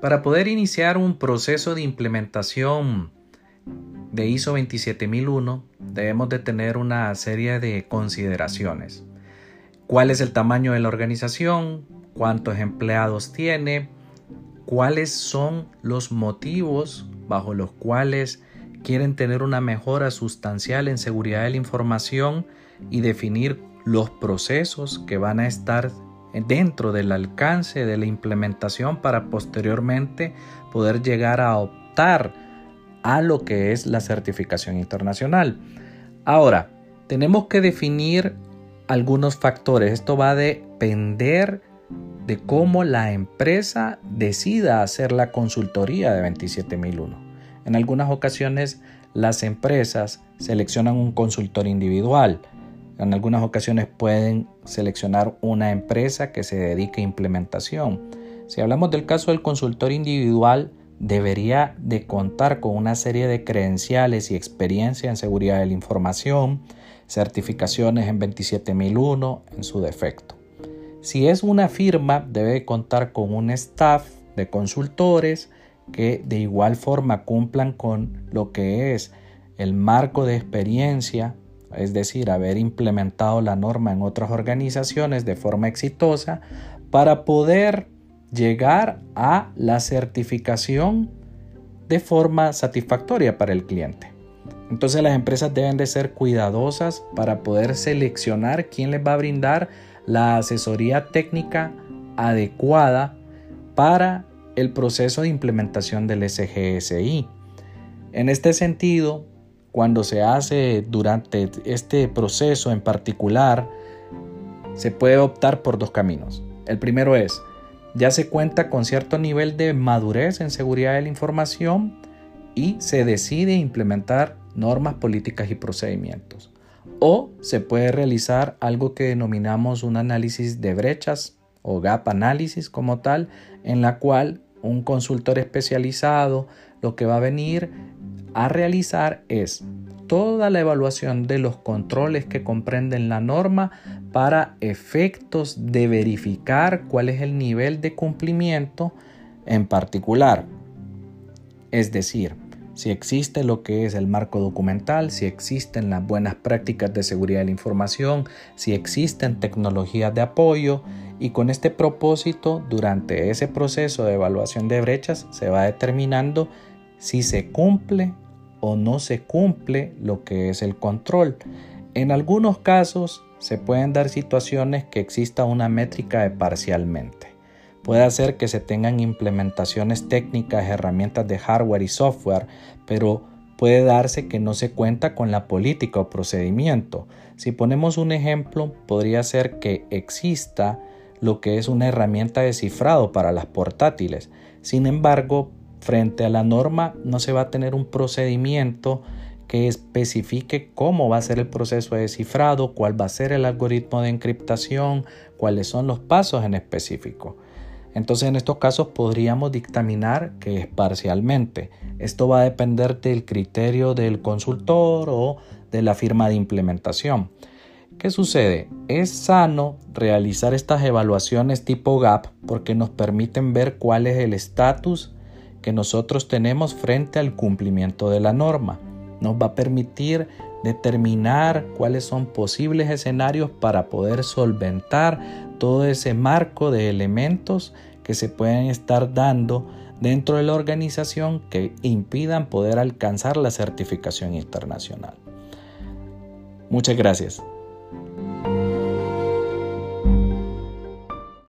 Para poder iniciar un proceso de implementación de ISO 27001 debemos de tener una serie de consideraciones. ¿Cuál es el tamaño de la organización? ¿Cuántos empleados tiene? ¿Cuáles son los motivos bajo los cuales quieren tener una mejora sustancial en seguridad de la información y definir los procesos que van a estar dentro del alcance de la implementación para posteriormente poder llegar a optar a lo que es la certificación internacional. Ahora, tenemos que definir algunos factores. Esto va a depender de cómo la empresa decida hacer la consultoría de 27001. En algunas ocasiones las empresas seleccionan un consultor individual. En algunas ocasiones pueden seleccionar una empresa que se dedique a implementación. Si hablamos del caso del consultor individual, debería de contar con una serie de credenciales y experiencia en seguridad de la información, certificaciones en 27001 en su defecto. Si es una firma, debe contar con un staff de consultores que de igual forma cumplan con lo que es el marco de experiencia, es decir, haber implementado la norma en otras organizaciones de forma exitosa para poder llegar a la certificación de forma satisfactoria para el cliente. Entonces las empresas deben de ser cuidadosas para poder seleccionar quién les va a brindar la asesoría técnica adecuada para el proceso de implementación del SGSI. En este sentido, cuando se hace durante este proceso en particular, se puede optar por dos caminos. El primero es ya se cuenta con cierto nivel de madurez en seguridad de la información y se decide implementar normas, políticas y procedimientos. O se puede realizar algo que denominamos un análisis de brechas o gap análisis como tal, en la cual un consultor especializado lo que va a venir a realizar es toda la evaluación de los controles que comprenden la norma para efectos de verificar cuál es el nivel de cumplimiento en particular. Es decir, si existe lo que es el marco documental, si existen las buenas prácticas de seguridad de la información, si existen tecnologías de apoyo y con este propósito durante ese proceso de evaluación de brechas se va determinando si se cumple o no se cumple lo que es el control. En algunos casos se pueden dar situaciones que exista una métrica de parcialmente. Puede hacer que se tengan implementaciones técnicas, herramientas de hardware y software, pero puede darse que no se cuenta con la política o procedimiento. Si ponemos un ejemplo, podría ser que exista lo que es una herramienta de cifrado para las portátiles. Sin embargo, frente a la norma no se va a tener un procedimiento que especifique cómo va a ser el proceso de descifrado, cuál va a ser el algoritmo de encriptación, cuáles son los pasos en específico. Entonces en estos casos podríamos dictaminar que es parcialmente. Esto va a depender del criterio del consultor o de la firma de implementación. ¿Qué sucede? Es sano realizar estas evaluaciones tipo GAP porque nos permiten ver cuál es el estatus que nosotros tenemos frente al cumplimiento de la norma. Nos va a permitir determinar cuáles son posibles escenarios para poder solventar todo ese marco de elementos que se pueden estar dando dentro de la organización que impidan poder alcanzar la certificación internacional. Muchas gracias.